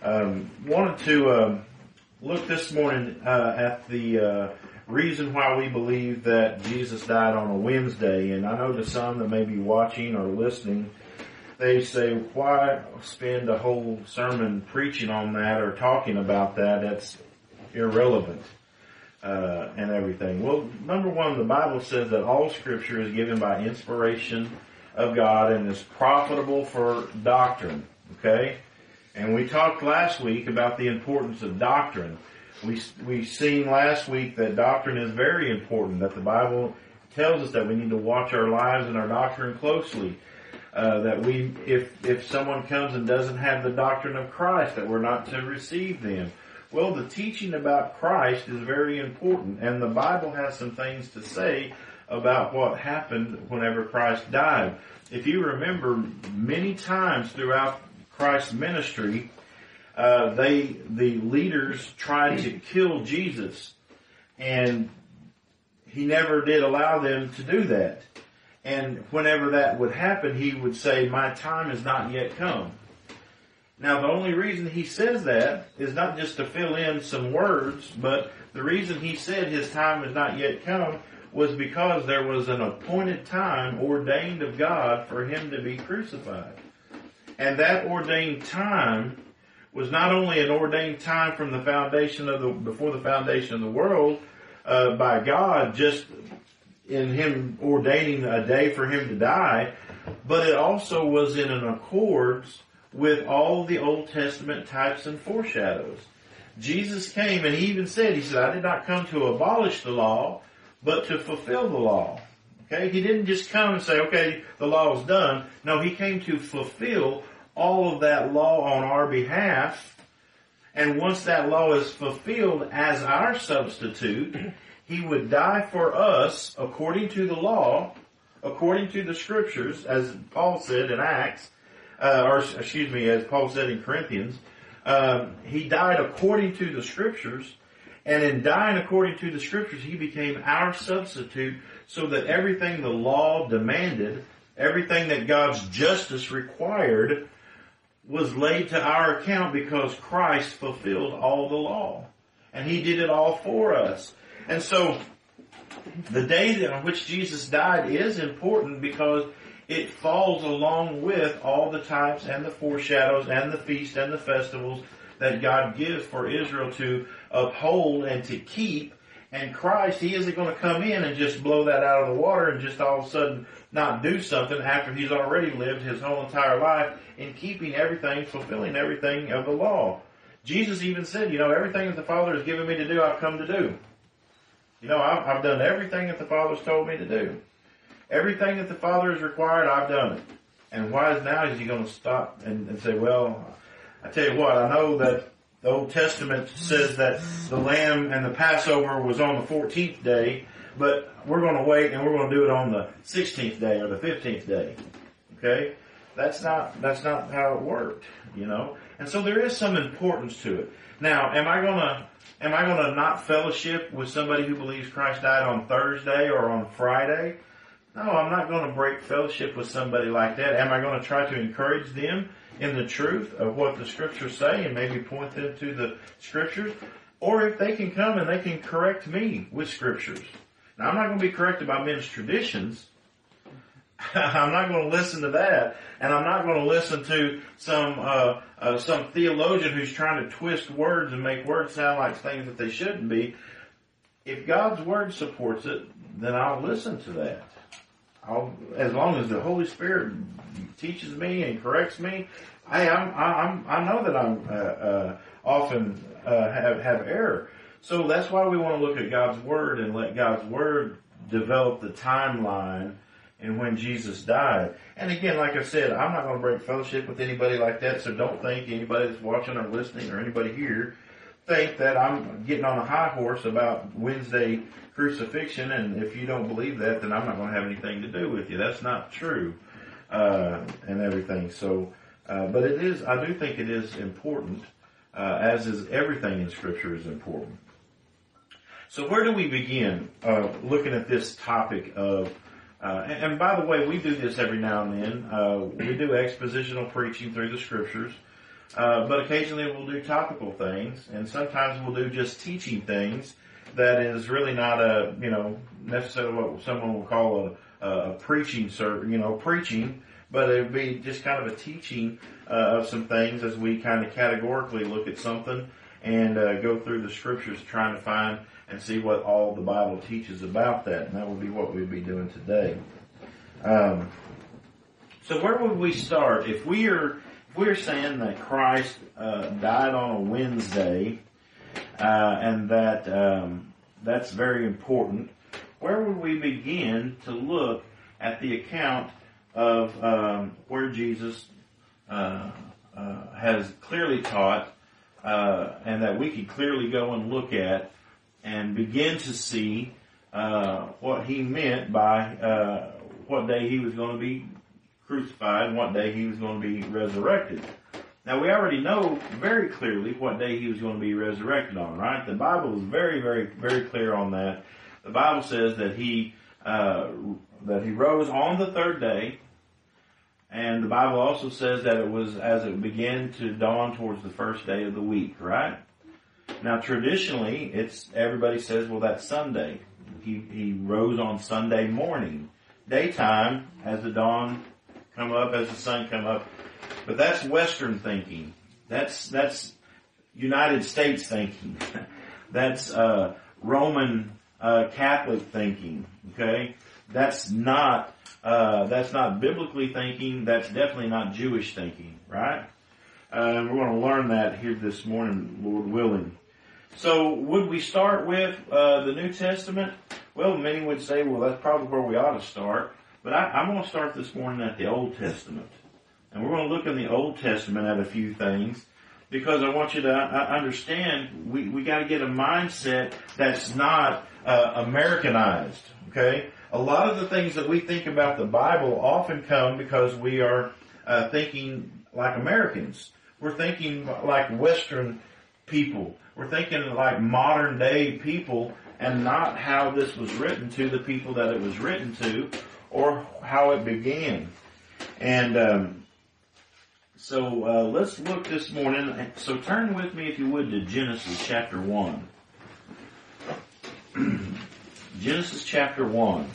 Um, wanted to um, look this morning uh, at the uh, reason why we believe that Jesus died on a Wednesday. And I know to some that may be watching or listening, they say, why spend a whole sermon preaching on that or talking about that? That's irrelevant. Uh, and everything. Well, number one, the Bible says that all scripture is given by inspiration of God and is profitable for doctrine. Okay? And we talked last week about the importance of doctrine. We, we seen last week that doctrine is very important, that the Bible tells us that we need to watch our lives and our doctrine closely. Uh, that we, if, if someone comes and doesn't have the doctrine of Christ, that we're not to receive them. Well, the teaching about Christ is very important, and the Bible has some things to say about what happened whenever Christ died. If you remember, many times throughout Christ's ministry, uh, they the leaders tried to kill Jesus, and he never did allow them to do that. And whenever that would happen, he would say, "My time has not yet come." Now, the only reason he says that is not just to fill in some words, but the reason he said his time has not yet come was because there was an appointed time ordained of God for him to be crucified. And that ordained time was not only an ordained time from the foundation of the, before the foundation of the world, uh, by God, just in him ordaining a day for him to die, but it also was in an accords with all the Old Testament types and foreshadows. Jesus came and he even said, he said, I did not come to abolish the law, but to fulfill the law. Okay? He didn't just come and say, okay, the law is done. No, he came to fulfill all of that law on our behalf. And once that law is fulfilled as our substitute, he would die for us according to the law, according to the scriptures, as Paul said in Acts, uh, or excuse me, as Paul said in Corinthians, um, he died according to the scriptures, and in dying according to the scriptures, he became our substitute, so that everything the law demanded, everything that God's justice required, was laid to our account because Christ fulfilled all the law, and He did it all for us. And so, the day on which Jesus died is important because it falls along with all the types and the foreshadows and the feasts and the festivals that God gives for Israel to uphold and to keep. And Christ, He isn't going to come in and just blow that out of the water and just all of a sudden not do something after He's already lived His whole entire life in keeping everything, fulfilling everything of the law. Jesus even said, you know, everything that the Father has given me to do, I've come to do. You know, I've, I've done everything that the Father's told me to do. Everything that the Father has required, I've done it. And why is now is he going to stop and, and say, well, I tell you what, I know that the Old Testament says that the lamb and the Passover was on the 14th day, but we're going to wait and we're going to do it on the 16th day or the 15th day. Okay? That's not, that's not how it worked, you know? And so there is some importance to it. Now, am I gonna, am I gonna not fellowship with somebody who believes Christ died on Thursday or on Friday? No, I'm not going to break fellowship with somebody like that. Am I going to try to encourage them in the truth of what the scriptures say and maybe point them to the scriptures? Or if they can come and they can correct me with scriptures. Now I'm not going to be corrected by men's traditions. I'm not going to listen to that, and I'm not going to listen to some uh, uh, some theologian who's trying to twist words and make words sound like things that they shouldn't be. If God's word supports it, then I'll listen to that. I'll, as long as the Holy Spirit teaches me and corrects me, I, I'm, I'm, I know that I'm uh, uh, often uh, have have error. So that's why we want to look at God's Word and let God's Word develop the timeline and when Jesus died. And again, like I said, I'm not going to break fellowship with anybody like that. So don't think anybody that's watching or listening or anybody here think that I'm getting on a high horse about Wednesday crucifixion, and if you don't believe that, then I'm not going to have anything to do with you. That's not true, uh, and everything. So, uh, but it is. I do think it is important, uh, as is everything in Scripture is important. So, where do we begin uh, looking at this topic of? Uh, and, by the way, we do this every now and then. Uh, we do expositional preaching through the Scriptures. Uh, but occasionally we'll do topical things, and sometimes we'll do just teaching things that is really not a, you know, necessarily what someone will call a, a preaching, you know, preaching, but it would be just kind of a teaching uh, of some things as we kind of categorically look at something and uh, go through the scriptures trying to find and see what all the Bible teaches about that. And that would be what we'd be doing today. Um, so where would we start if we are if we are saying that Christ uh, died on a Wednesday uh, and that um, that's very important? Where would we begin to look at the account of um, where Jesus uh, uh has clearly taught uh, and that we could clearly go and look at and begin to see uh, what he meant by what day he was going to be crucified what day he was going to be resurrected. Now we already know very clearly what day he was going to be resurrected on, right? The Bible is very, very, very clear on that. The Bible says that he uh, that he rose on the third day, and the Bible also says that it was as it began to dawn towards the first day of the week, right? Now traditionally, it's, everybody says, well that's Sunday. He, he rose on Sunday morning. Daytime, as the dawn come up, as the sun come up. But that's Western thinking. That's, that's United States thinking. that's, uh, Roman, uh, Catholic thinking. Okay? That's not uh, that's not biblically thinking. That's definitely not Jewish thinking, right? Uh, we're going to learn that here this morning, Lord willing. So, would we start with uh, the New Testament? Well, many would say, well, that's probably where we ought to start. But I, I'm going to start this morning at the Old Testament. And we're going to look in the Old Testament at a few things because I want you to uh, understand we, we got to get a mindset that's not uh, Americanized. Okay, a lot of the things that we think about the Bible often come because we are uh, thinking like Americans. We're thinking like Western people. We're thinking like modern day people and not how this was written to the people that it was written to or how it began. And um, so uh, let's look this morning. So turn with me, if you would, to Genesis chapter 1. Genesis chapter 1.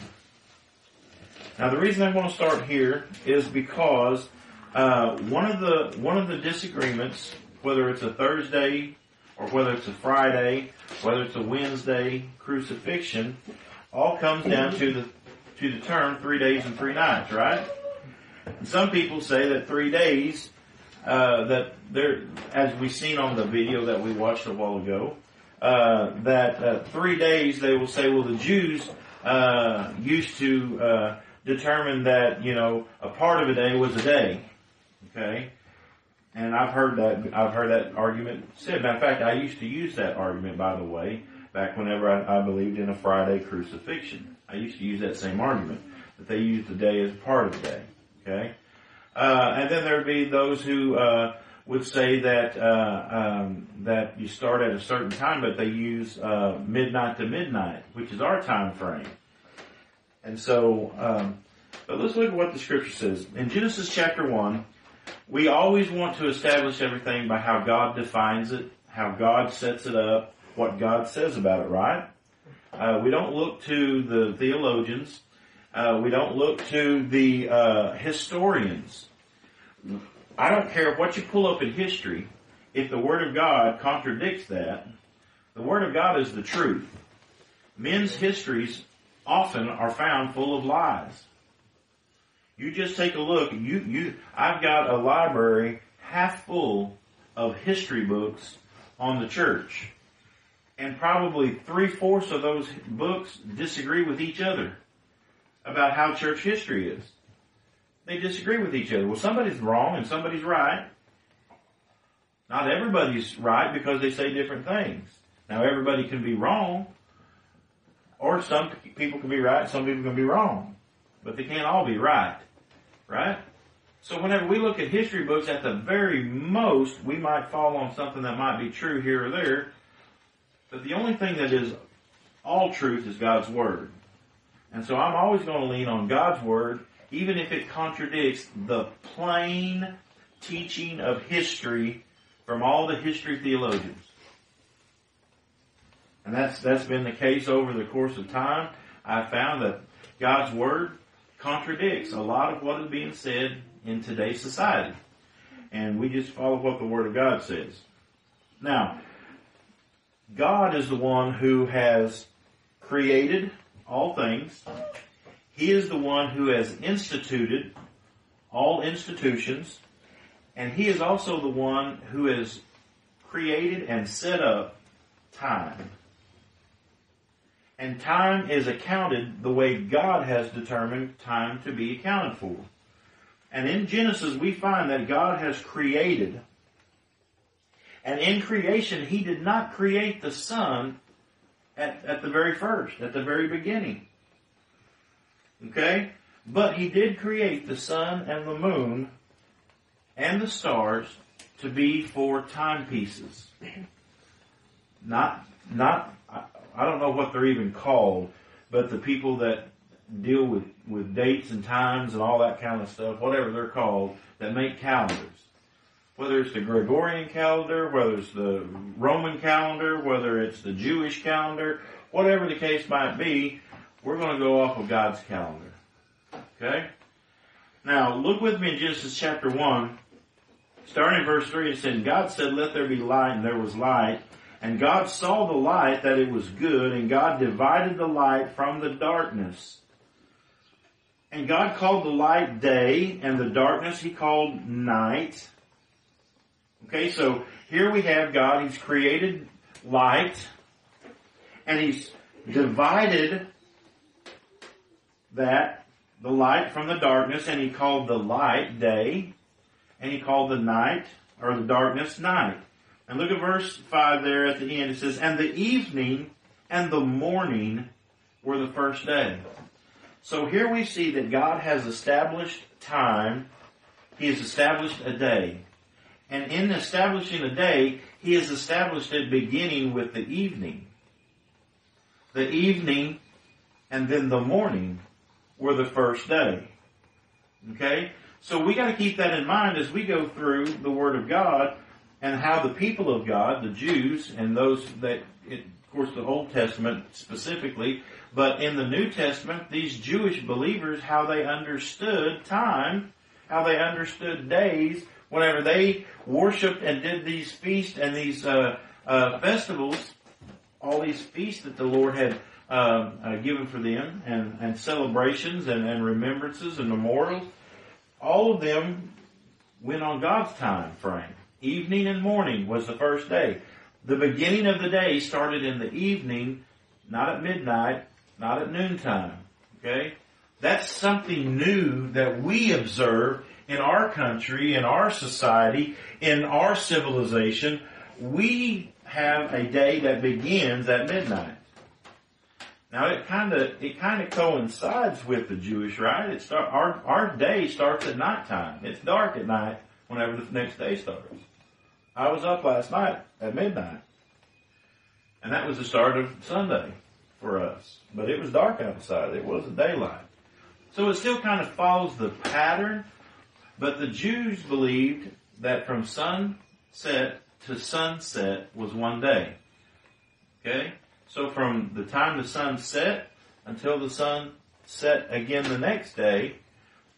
Now the reason I want to start here is because uh, one of the one of the disagreements, whether it's a Thursday or whether it's a Friday, whether it's a Wednesday crucifixion, all comes down to the to the term three days and three nights, right? And some people say that three days, uh, that there, as we seen on the video that we watched a while ago, uh, that uh, three days they will say, well, the Jews uh, used to uh, determine that you know a part of a day was a day. Okay, and I've heard that I've heard that argument said. Matter of fact, I used to use that argument, by the way, back whenever I, I believed in a Friday crucifixion. I used to use that same argument that they use the day as part of the day. Okay, uh, and then there'd be those who uh, would say that uh, um, that you start at a certain time, but they use uh, midnight to midnight, which is our time frame. And so, um, but let's look at what the scripture says in Genesis chapter one. We always want to establish everything by how God defines it, how God sets it up, what God says about it. Right? Uh, we don't look to the theologians. Uh, we don't look to the uh, historians I don't care what you pull up in history, if the Word of God contradicts that, the Word of God is the truth. Men's histories often are found full of lies. You just take a look, you, you, I've got a library half full of history books on the church. And probably three fourths of those books disagree with each other about how church history is. They disagree with each other. Well, somebody's wrong and somebody's right. Not everybody's right because they say different things. Now everybody can be wrong, or some people can be right, some people can be wrong. But they can't all be right. Right? So whenever we look at history books, at the very most, we might fall on something that might be true here or there. But the only thing that is all truth is God's Word. And so I'm always going to lean on God's Word even if it contradicts the plain teaching of history from all the history theologians. And that's, that's been the case over the course of time. I found that God's Word contradicts a lot of what is being said in today's society. And we just follow what the Word of God says. Now, God is the one who has created all things. He is the one who has instituted all institutions. And He is also the one who has created and set up time. And time is accounted the way God has determined time to be accounted for. And in Genesis, we find that God has created. And in creation, He did not create the sun at, at the very first, at the very beginning. Okay? But He did create the sun and the moon and the stars to be for timepieces. Not, not I don't know what they're even called, but the people that deal with, with dates and times and all that kind of stuff, whatever they're called, that make calendars. Whether it's the Gregorian calendar, whether it's the Roman calendar, whether it's the Jewish calendar, whatever the case might be, we're going to go off of God's calendar. Okay? Now, look with me in Genesis chapter 1. Starting in verse 3, it said, God said, let there be light, and there was light. And God saw the light that it was good, and God divided the light from the darkness. And God called the light day, and the darkness he called night. Okay, so here we have God, He's created light, and He's divided that, the light from the darkness, and He called the light day, and He called the night, or the darkness night. And look at verse 5 there at the end. It says, And the evening and the morning were the first day. So here we see that God has established time. He has established a day. And in establishing a day, He has established it beginning with the evening. The evening and then the morning were the first day. Okay? So we gotta keep that in mind as we go through the Word of God and how the people of God, the Jews, and those that, of course, the Old Testament specifically, but in the New Testament, these Jewish believers, how they understood time, how they understood days, whenever they worshipped and did these feasts and these uh, uh, festivals, all these feasts that the Lord had um, uh, given for them, and, and celebrations and, and remembrances and memorials, all of them went on God's time frame. Evening and morning was the first day. The beginning of the day started in the evening, not at midnight, not at noontime. Okay? That's something new that we observe in our country, in our society, in our civilization. We have a day that begins at midnight. Now it kind of it kind of coincides with the Jewish, right? It start our our day starts at nighttime. It's dark at night whenever the next day starts. I was up last night at midnight. And that was the start of Sunday for us. But it was dark outside. It wasn't daylight. So it still kind of follows the pattern. But the Jews believed that from sunset to sunset was one day. Okay? So from the time the sun set until the sun set again the next day,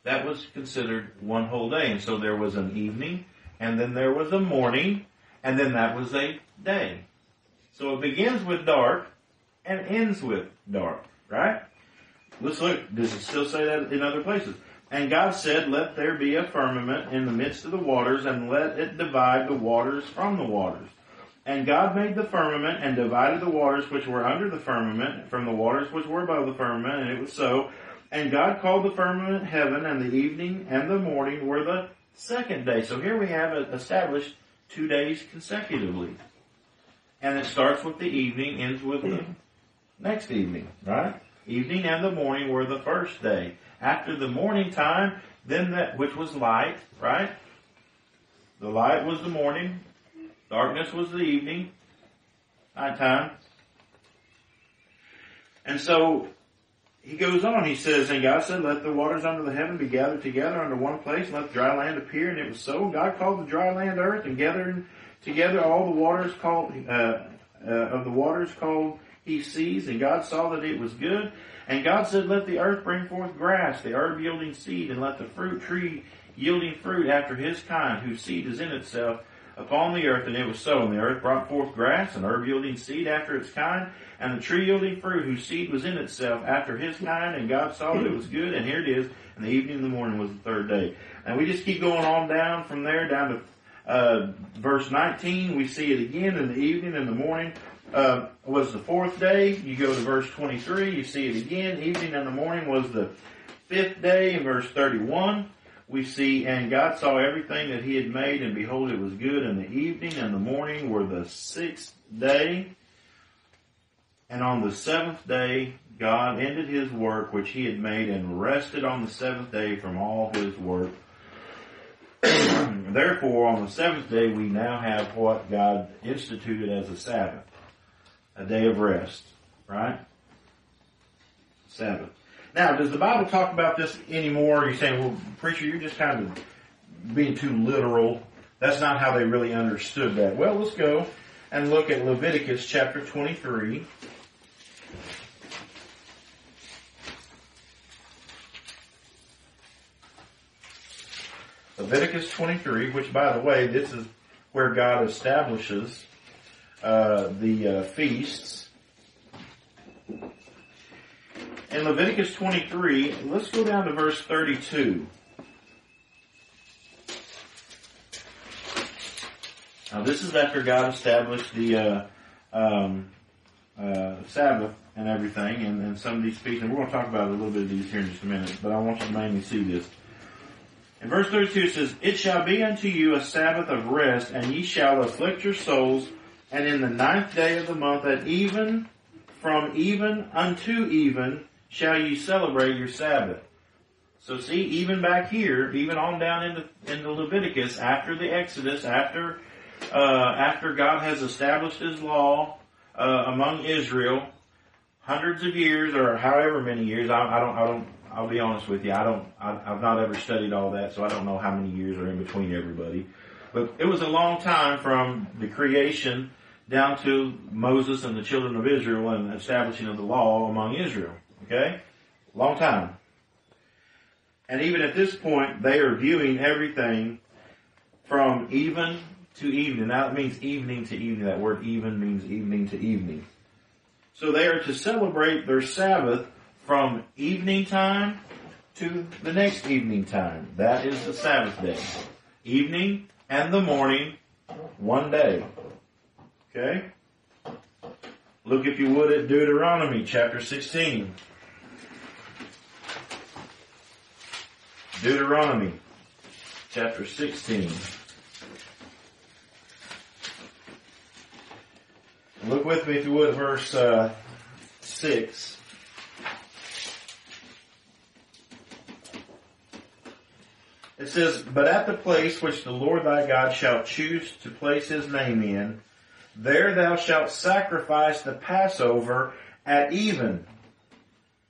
that was considered one whole day. And so there was an evening, and then there was a morning, and then that was a day. So it begins with dark and ends with dark, right? Let's look. Does it still say that in other places? And God said, Let there be a firmament in the midst of the waters, and let it divide the waters from the waters. And God made the firmament and divided the waters which were under the firmament from the waters which were above the firmament, and it was so. And God called the firmament heaven, and the evening and the morning were the second day. So here we have established two days consecutively. And it starts with the evening, ends with the next evening, right? Evening and the morning were the first day. After the morning time, then that, which was light, right? The light was the morning, darkness was the evening, nighttime. And so, he goes on, he says, and God said, let the waters under the heaven be gathered together under one place, and let the dry land appear, and it was so. God called the dry land earth, and gathered together all the waters called, uh, uh, of the waters called he seas, and God saw that it was good. And God said, let the earth bring forth grass, the herb yielding seed, and let the fruit tree yielding fruit after his kind, whose seed is in itself, upon the earth, and it was so. And the earth brought forth grass, and herb yielding seed after its kind, and the tree yielding fruit, whose seed was in itself after his kind, and God saw that it was good, and here it is, and the evening and the morning was the third day. And we just keep going on down from there, down to uh, verse 19, we see it again in the evening and the morning. Uh, was the fourth day. You go to verse 23, you see it again. Evening and the morning was the fifth day. In verse 31, we see, and God saw everything that he had made, and behold, it was good. And the evening and the morning were the sixth day. And on the seventh day, God ended his work which he had made and rested on the seventh day from all his work. Therefore, on the seventh day, we now have what God instituted as a Sabbath, a day of rest, right? Sabbath. Now, does the Bible talk about this anymore? Are you saying, well, preacher, you're just kind of being too literal. That's not how they really understood that. Well, let's go and look at Leviticus chapter 23. Leviticus 23, which by the way, this is where God establishes uh, the uh, feasts. In Leviticus 23, let's go down to verse 32. Now this is after God established the uh, um, uh, Sabbath and everything, and, and some of these feasts, and we're going to talk about a little bit of these here in just a minute, but I want you to mainly see this. In verse 32 it says, It shall be unto you a Sabbath of rest, and ye shall afflict your souls, and in the ninth day of the month at even, from even unto even, shall ye celebrate your Sabbath. So see, even back here, even on down into, into Leviticus, after the Exodus, after, uh, after God has established His law, uh, among Israel, hundreds of years or however many years, I, I don't, I don't I'll be honest with you. I don't. I, I've not ever studied all that, so I don't know how many years are in between everybody. But it was a long time from the creation down to Moses and the children of Israel and establishing of the law among Israel. Okay, long time. And even at this point, they are viewing everything from even to evening. Now it means evening to evening. That word even means evening to evening. So they are to celebrate their Sabbath from evening time to the next evening time. That is the Sabbath day. Evening and the morning, one day. Okay? Look if you would at Deuteronomy chapter 16. Deuteronomy chapter 16. Look with me if you would verse uh, 6. It says, But at the place which the Lord thy God shall choose to place his name in, there thou shalt sacrifice the Passover at even,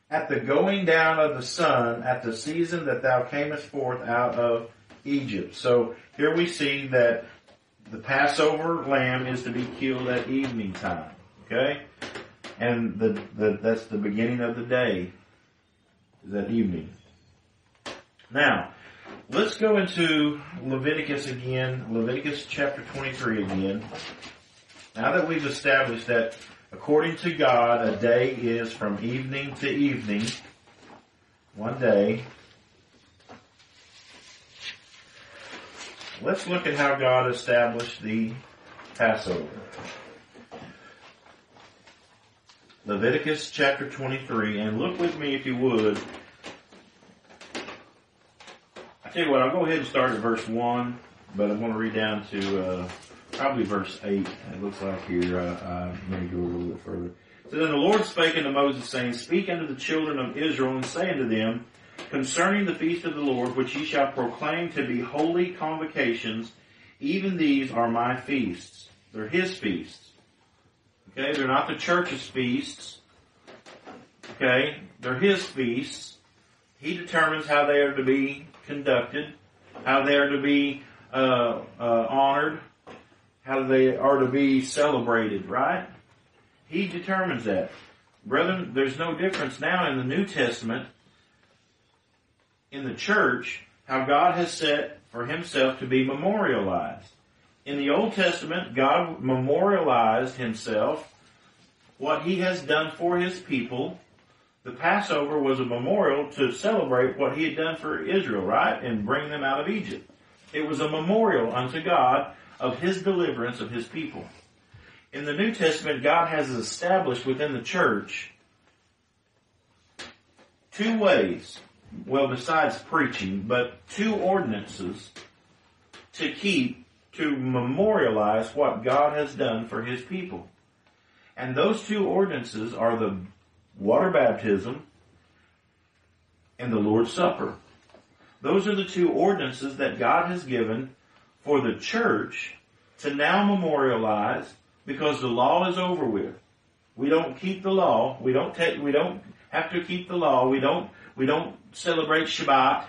at the going down of the sun, at the season that thou camest forth out of Egypt. So here we see that the Passover lamb is to be killed at evening time. Okay? And the, the that's the beginning of the day. Is that evening. Now, Let's go into Leviticus again, Leviticus chapter 23 again. Now that we've established that according to God, a day is from evening to evening, one day. Let's look at how God established the Passover. Leviticus chapter 23, and look with me if you would I tell you what, I'll go ahead and start at verse 1, but I'm going to read down to uh, probably verse 8. It looks like here. Uh, uh, me go a little bit further. So then the Lord spake unto Moses, saying, Speak unto the children of Israel, and say unto them, Concerning the feast of the Lord, which ye shall proclaim to be holy convocations, even these are my feasts. They're his feasts. Okay, they're not the church's feasts. Okay? They're His feasts. He determines how they are to be conducted, how they are to be uh, uh, honored, how they are to be celebrated, right? He determines that. Brethren, there's no difference now in the New Testament, in the church, how God has set for himself to be memorialized. In the Old Testament, God memorialized himself, what he has done for his people. The Passover was a memorial to celebrate what he had done for Israel, right? And bring them out of Egypt. It was a memorial unto God of his deliverance of his people. In the New Testament, God has established within the church two ways, well, besides preaching, but two ordinances to keep, to memorialize what God has done for his people. And those two ordinances are the water baptism and the Lord's Supper. Those are the two ordinances that God has given for the church to now memorialize because the law is over with. We don't keep the law. We don't take, we don't have to keep the law. We don't, we don't celebrate Shabbat.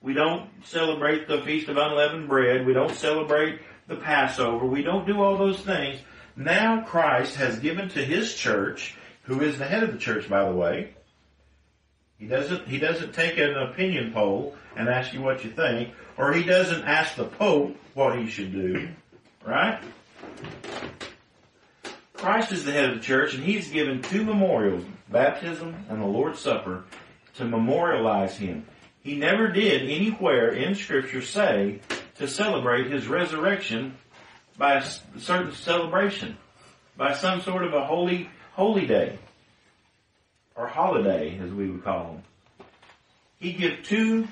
We don't celebrate the Feast of Unleavened Bread. We don't celebrate the Passover. We don't do all those things. Now Christ has given to His church, who is the head of the church, by the way. He doesn't, he doesn't take an opinion poll and ask you what you think, or he doesn't ask the Pope what he should do, right? Christ is the head of the church and he's given two memorials, baptism and the Lord's Supper, to memorialize him. He never did anywhere in scripture say to celebrate his resurrection by a certain celebration, by some sort of a holy, holy day, or holiday as we would call them. He give two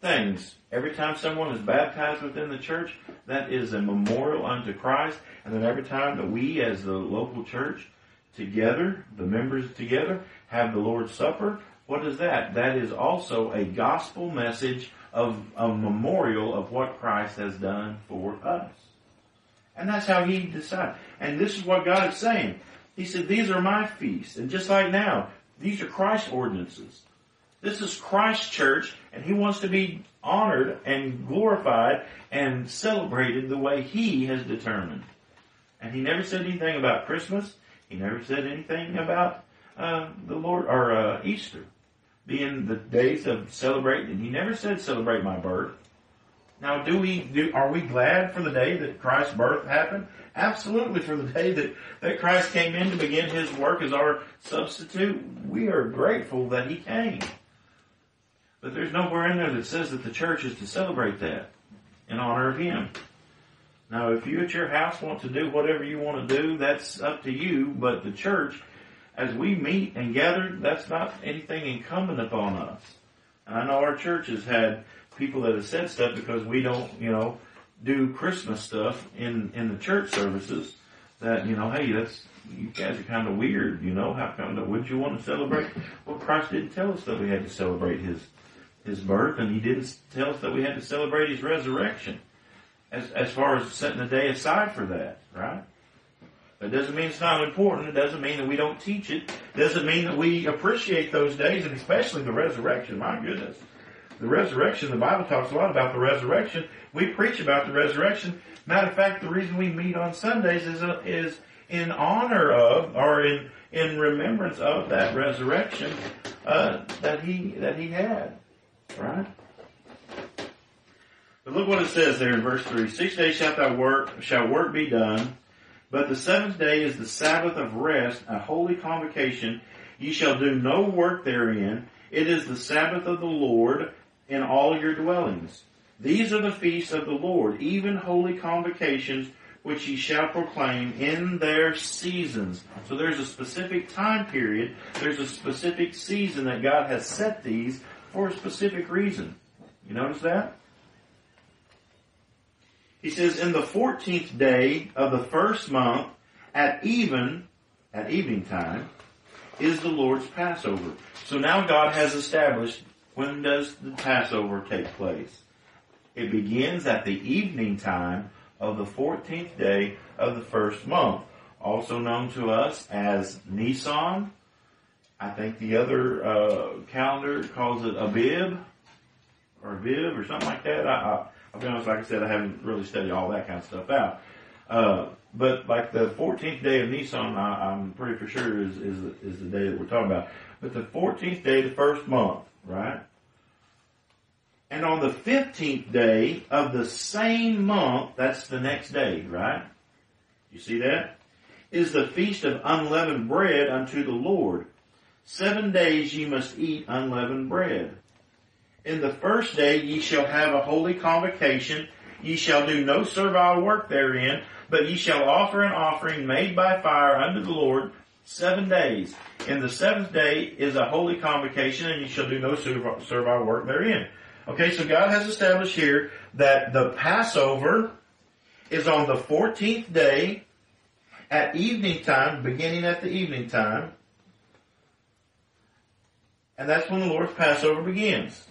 things. Every time someone is baptized within the church, that is a memorial unto Christ. And then every time that we as the local church together, the members together, have the Lord's Supper, what is that? That is also a gospel message of a memorial of what Christ has done for us. And that's how he decided. And this is what God is saying. He said, these are my feasts. And just like now, these are Christ's ordinances. This is Christ's church, and He wants to be honored and glorified and celebrated the way He has determined. And He never said anything about Christmas. He never said anything about uh, the Lord or uh, Easter being the days of celebrating. He never said celebrate my birth. Now, do we do? Are we glad for the day that Christ's birth happened? Absolutely, for the day that that Christ came in to begin His work as our substitute. We are grateful that He came. But there's nowhere in there that says that the church is to celebrate that in honor of Him. Now, if you at your house want to do whatever you want to do, that's up to you. But the church, as we meet and gather, that's not anything incumbent upon us. And I know our church has had people that have said stuff because we don't, you know, do Christmas stuff in in the church services. That you know, hey, that's you guys are kind of weird. You know, how come? Would you want to celebrate? Well, Christ didn't tell us that we had to celebrate His his birth, and he didn't tell us that we had to celebrate his resurrection. As as far as setting a day aside for that, right? That doesn't mean it's not important. It doesn't mean that we don't teach it. It doesn't mean that we appreciate those days, and especially the resurrection. My goodness. The resurrection, the Bible talks a lot about the resurrection. We preach about the resurrection. Matter of fact, the reason we meet on Sundays is, uh, is in honor of, or in, in remembrance of that resurrection, uh, that he, that he had. Right? But look what it says there in verse 3. Six days shalt thou work, shall work be done, but the seventh day is the Sabbath of rest, a holy convocation. Ye shall do no work therein. It is the Sabbath of the Lord in all your dwellings. These are the feasts of the Lord, even holy convocations, which ye shall proclaim in their seasons. So there's a specific time period, there's a specific season that God has set these for a specific reason. You notice that? He says, in the 14th day of the first month, at even, at evening time, is the Lord's Passover. So now God has established when does the Passover take place? It begins at the evening time of the 14th day of the first month, also known to us as Nisan, I think the other uh, calendar calls it Abib or Aviv or something like that. I, I, I'll be honest, like I said, I haven't really studied all that kind of stuff out. Uh, but like the 14th day of Nisan, I, I'm pretty for sure is, is, is the day that we're talking about. But the 14th day, of the first month, right? And on the 15th day of the same month, that's the next day, right? You see that? Is the feast of unleavened bread unto the Lord. Seven days ye must eat unleavened bread. In the first day ye shall have a holy convocation. Ye shall do no servile work therein, but ye shall offer an offering made by fire unto the Lord seven days. In the seventh day is a holy convocation, and ye shall do no servile work therein. Okay, so God has established here that the Passover is on the 14th day at evening time, beginning at the evening time. And that's when the Lord's Passover begins.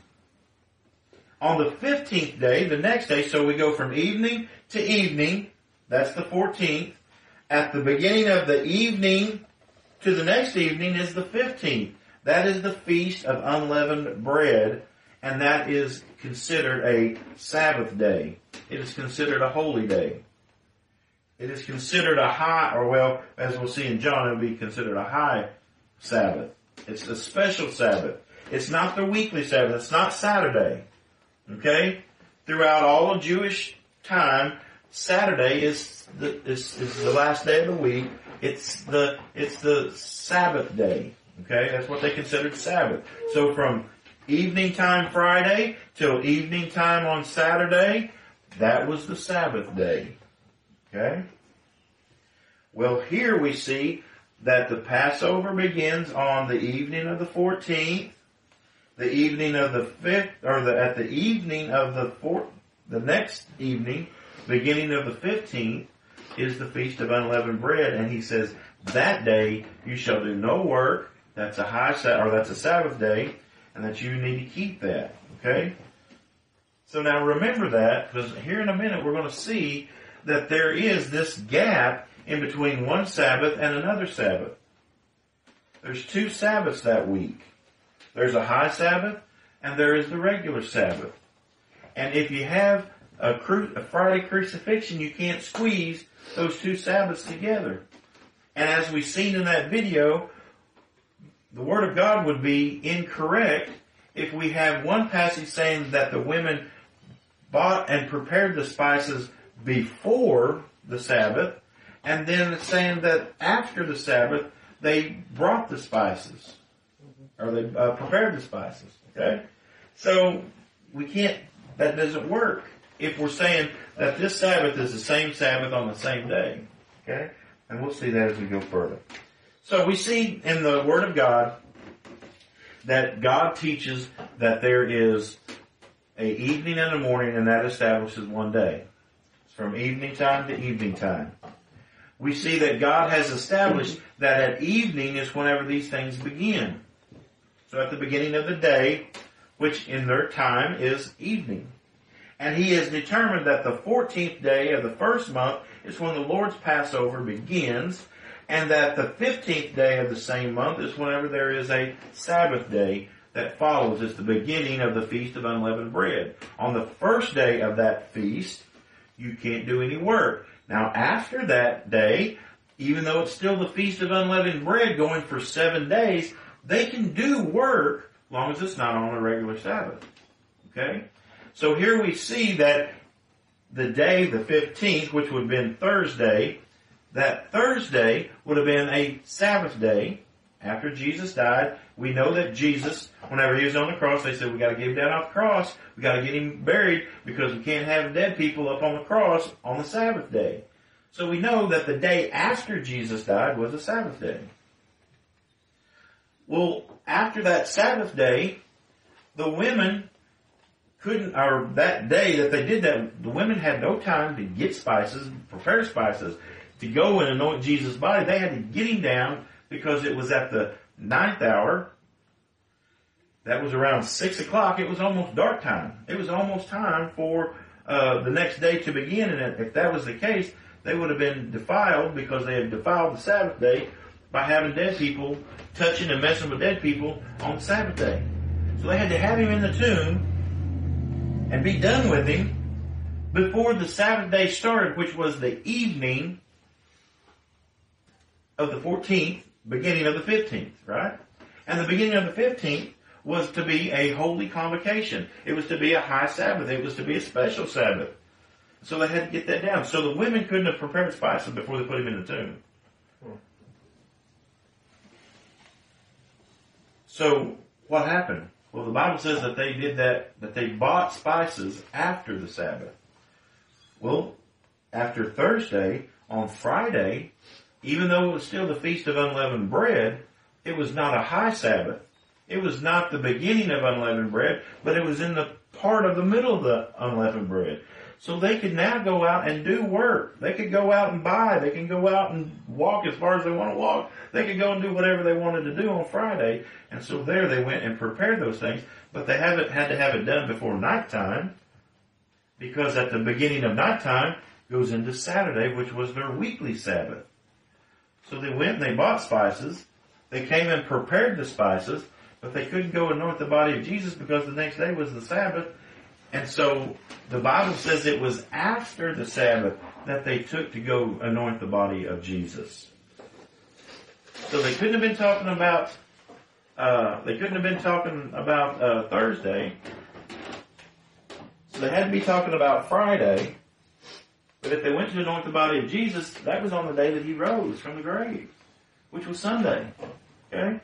On the 15th day, the next day, so we go from evening to evening, that's the 14th. At the beginning of the evening to the next evening is the 15th. That is the Feast of Unleavened Bread and that is considered a Sabbath day. It is considered a holy day. It is considered a high, or well, as we'll see in John, it'll be considered a high Sabbath. It's a special Sabbath. It's not the weekly Sabbath. It's not Saturday. Okay? Throughout all of Jewish time, Saturday is the, is, is the last day of the week. It's the, it's the Sabbath day. Okay? That's what they considered Sabbath. So from evening time Friday till evening time on Saturday, that was the Sabbath day. Okay? Well, here we see that the Passover begins on the evening of the 14th, the evening of the 5th, or the, at the evening of the fourth, the next evening, beginning of the 15th, is the Feast of Unleavened Bread, and he says, that day you shall do no work, that's a high, or that's a Sabbath day, and that you need to keep that. Okay? So now remember that, because here in a minute we're going to see that there is this gap in between one Sabbath and another Sabbath. There's two Sabbaths that week. There's a high Sabbath and there is the regular Sabbath. And if you have a, cru- a Friday crucifixion, you can't squeeze those two Sabbaths together. And as we've seen in that video, the Word of God would be incorrect if we have one passage saying that the women bought and prepared the spices before the Sabbath, and then it's saying that after the Sabbath they brought the spices, or they uh, prepared the spices. Okay, so we can't. That doesn't work if we're saying that this Sabbath is the same Sabbath on the same day. Okay, and we'll see that as we go further. So we see in the Word of God that God teaches that there is a evening and a morning and that establishes one day. It's from evening time to evening time. We see that God has established that at evening is whenever these things begin. So at the beginning of the day, which in their time is evening. And he has determined that the 14th day of the first month is when the Lord's Passover begins and that the 15th day of the same month is whenever there is a Sabbath day that follows. It's the beginning of the Feast of Unleavened Bread. On the first day of that feast, you can't do any work. Now after that day, even though it's still the Feast of Unleavened Bread going for seven days, they can do work as long as it's not on a regular Sabbath. Okay? So here we see that the day, the 15th, which would have been Thursday, that Thursday would have been a Sabbath day after Jesus died. We know that Jesus, whenever he was on the cross, they said we got to get him down off the cross. We got to get him buried because we can't have dead people up on the cross on the Sabbath day. So we know that the day after Jesus died was a Sabbath day. Well, after that Sabbath day, the women couldn't, or that day that they did that, the women had no time to get spices, prepare spices to go and anoint Jesus' body, they had to get him down because it was at the ninth hour. That was around six o'clock. It was almost dark time. It was almost time for uh, the next day to begin. And if that was the case, they would have been defiled because they had defiled the Sabbath day by having dead people touching and messing with dead people on Sabbath day. So they had to have him in the tomb and be done with him before the Sabbath day started, which was the evening of the 14th, beginning of the 15th, right? And the beginning of the 15th was to be a holy convocation. It was to be a high Sabbath. It was to be a special Sabbath. So they had to get that down. So the women couldn't have prepared spices before they put him in the tomb. So what happened? Well, the Bible says that they did that, that they bought spices after the Sabbath. Well, after Thursday, on Friday, even though it was still the Feast of Unleavened Bread, it was not a high Sabbath. It was not the beginning of unleavened bread, but it was in the part of the middle of the unleavened bread. So they could now go out and do work. They could go out and buy. They can go out and walk as far as they want to walk. They could go and do whatever they wanted to do on Friday. And so there they went and prepared those things, but they haven't had to have it done before nighttime because at the beginning of nighttime goes into Saturday, which was their weekly Sabbath. So they went and they bought spices. They came and prepared the spices, but they couldn't go anoint the body of Jesus because the next day was the Sabbath and so the Bible says it was after the Sabbath that they took to go anoint the body of Jesus. So they couldn't have been talking about, uh, they couldn't have been talking about uh, Thursday. So they had to be talking about Friday. But if they went to anoint the body of Jesus, that was on the day that he rose from the grave, which was Sunday. Okay?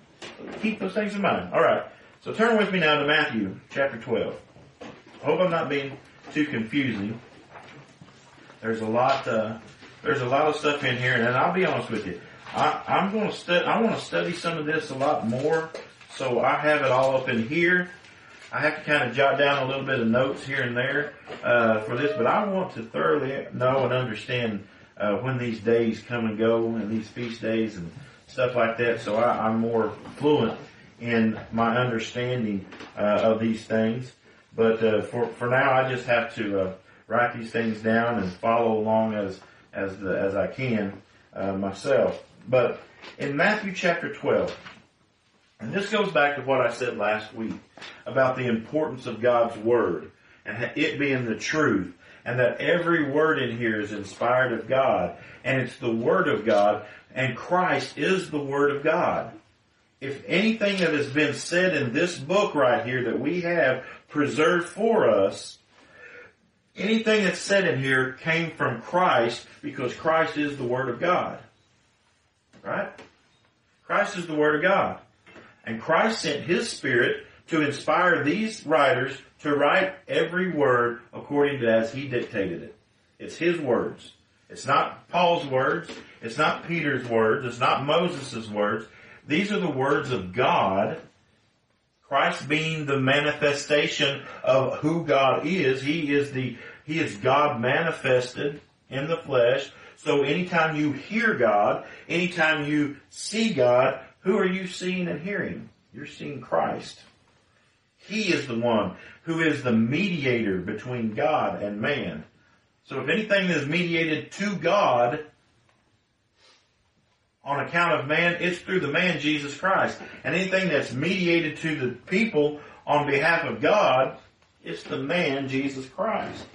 Keep those things in mind. Alright. So turn with me now to Matthew chapter 12. I hope I'm not being too confusing. There's a lot, uh, there's a lot of stuff in here, and I'll be honest with you. I, I'm going to study. I want to study some of this a lot more, so I have it all up in here. I have to kind of jot down a little bit of notes here and there uh, for this, but I want to thoroughly know and understand uh, when these days come and go, and these feast days and stuff like that. So I, I'm more fluent in my understanding uh, of these things. But uh, for for now, I just have to uh, write these things down and follow along as as the, as I can uh, myself. But in Matthew chapter twelve, and this goes back to what I said last week about the importance of God's word and it being the truth, and that every word in here is inspired of God, and it's the word of God, and Christ is the word of God if anything that has been said in this book right here that we have preserved for us, anything that's said in here came from Christ because Christ is the Word of God. Right? Christ is the Word of God. And Christ sent His Spirit to inspire these writers to write every word according to as He dictated it. It's His words. It's not Paul's words. It's not Peter's words. It's not Moses' words. These are the words of God. Christ being the manifestation of who God is. He is the, He is God manifested in the flesh. So anytime you hear God, anytime you see God, who are you seeing and hearing? You're seeing Christ. He is the one who is the mediator between God and man. So if anything is mediated to God, on account of man, it's through the man Jesus Christ. And anything that's mediated to the people on behalf of God, it's the man Jesus Christ.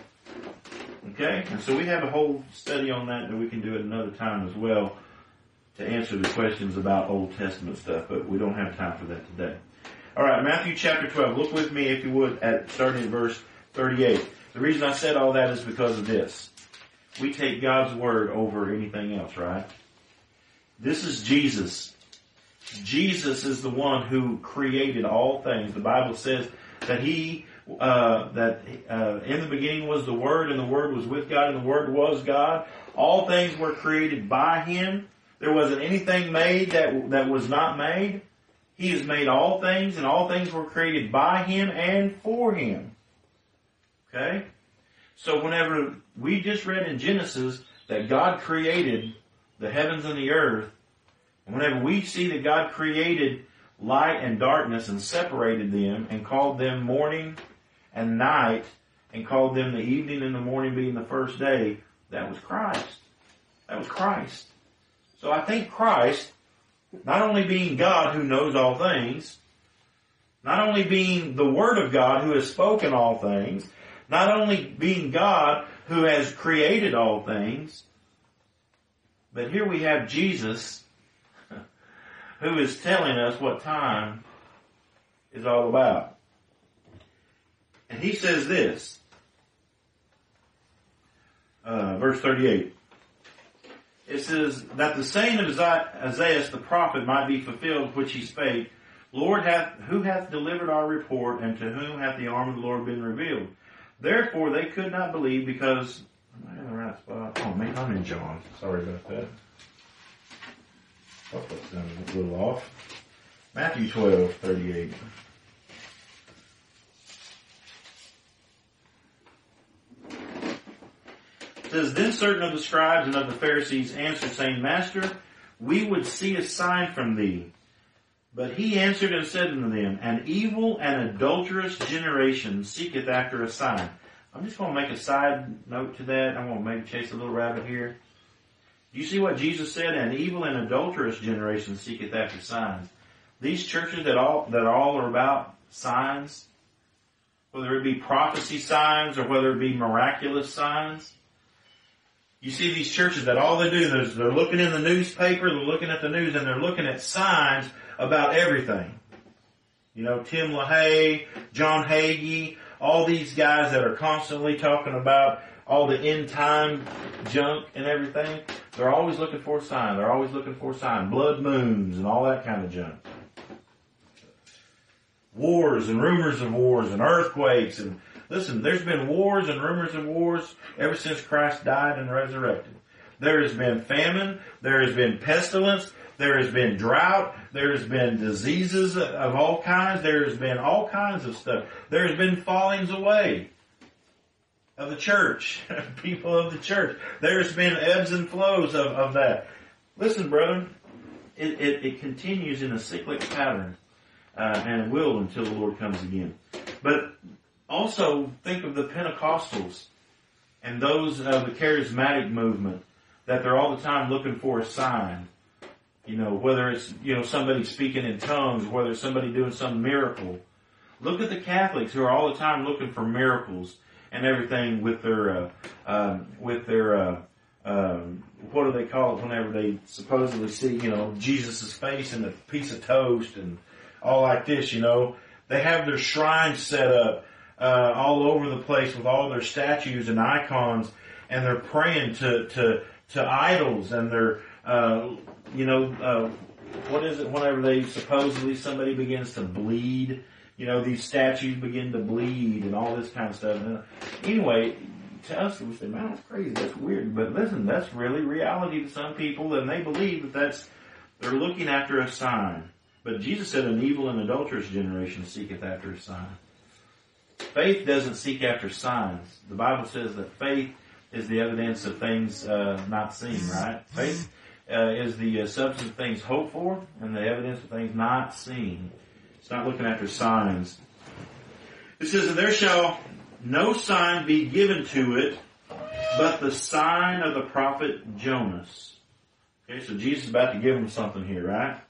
Okay? And so we have a whole study on that that we can do at another time as well to answer the questions about Old Testament stuff, but we don't have time for that today. Alright, Matthew chapter 12. Look with me, if you would, at starting at verse 38. The reason I said all that is because of this. We take God's word over anything else, right? This is Jesus. Jesus is the one who created all things. The Bible says that he uh, that uh, in the beginning was the Word, and the Word was with God, and the Word was God. All things were created by Him. There wasn't anything made that that was not made. He has made all things, and all things were created by Him and for Him. Okay? So whenever we just read in Genesis that God created the heavens and the earth, and whenever we see that God created light and darkness and separated them and called them morning and night and called them the evening and the morning being the first day, that was Christ. That was Christ. So I think Christ not only being God who knows all things, not only being the Word of God who has spoken all things, not only being God who has created all things, but here we have Jesus who is telling us what time is all about. And he says this, uh, verse 38. It says that the saying of Isaiah the prophet might be fulfilled, which he spake, Lord hath, who hath delivered our report, and to whom hath the arm of the Lord been revealed? Therefore they could not believe because, am I in the right spot? Oh man, I'm in John. Sorry about that. Oh, that's a little off. Matthew 12, 38. Says, Then certain of the scribes and of the Pharisees answered, saying, Master, we would see a sign from thee. But he answered and said unto them, An evil and adulterous generation seeketh after a sign. I'm just going to make a side note to that. I'm going to maybe chase a little rabbit here. Do you see what Jesus said? An evil and adulterous generation seeketh after signs. These churches that all that all are about signs, whether it be prophecy signs or whether it be miraculous signs, you see these churches that all they do is they're looking in the newspaper, they're looking at the news, and they're looking at signs about everything. You know, Tim LaHaye, John Hagee, all these guys that are constantly talking about all the end time junk and everything, they're always looking for a sign. They're always looking for a sign. Blood moons and all that kind of junk. Wars and rumors of wars and earthquakes and Listen, there's been wars and rumors of wars ever since Christ died and resurrected. There has been famine. There has been pestilence. There has been drought. There has been diseases of all kinds. There has been all kinds of stuff. There has been fallings away of the church, people of the church. There's been ebbs and flows of, of that. Listen, brother, it, it, it continues in a cyclic pattern, uh, and will until the Lord comes again. But also think of the Pentecostals and those of the charismatic movement that they're all the time looking for a sign. You know, whether it's, you know, somebody speaking in tongues, whether it's somebody doing some miracle. Look at the Catholics who are all the time looking for miracles and everything with their, uh, um, with their, uh, um, what do they call it whenever they supposedly see, you know, Jesus' face and a piece of toast and all like this, you know. They have their shrines set up uh, all over the place with all their statues and icons, and they're praying to to to idols, and they're uh, you know uh, what is it? Whenever they supposedly somebody begins to bleed, you know these statues begin to bleed and all this kind of stuff. And anyway, to us we say, man, that's crazy, that's weird. But listen, that's really reality to some people, and they believe that that's they're looking after a sign. But Jesus said, an evil and adulterous generation seeketh after a sign. Faith doesn't seek after signs. The Bible says that faith is the evidence of things uh, not seen, right? Faith uh, is the uh, substance of things hoped for and the evidence of things not seen. It's not looking after signs. It says, and there shall no sign be given to it, but the sign of the prophet Jonas. Okay, so Jesus is about to give him something here, right?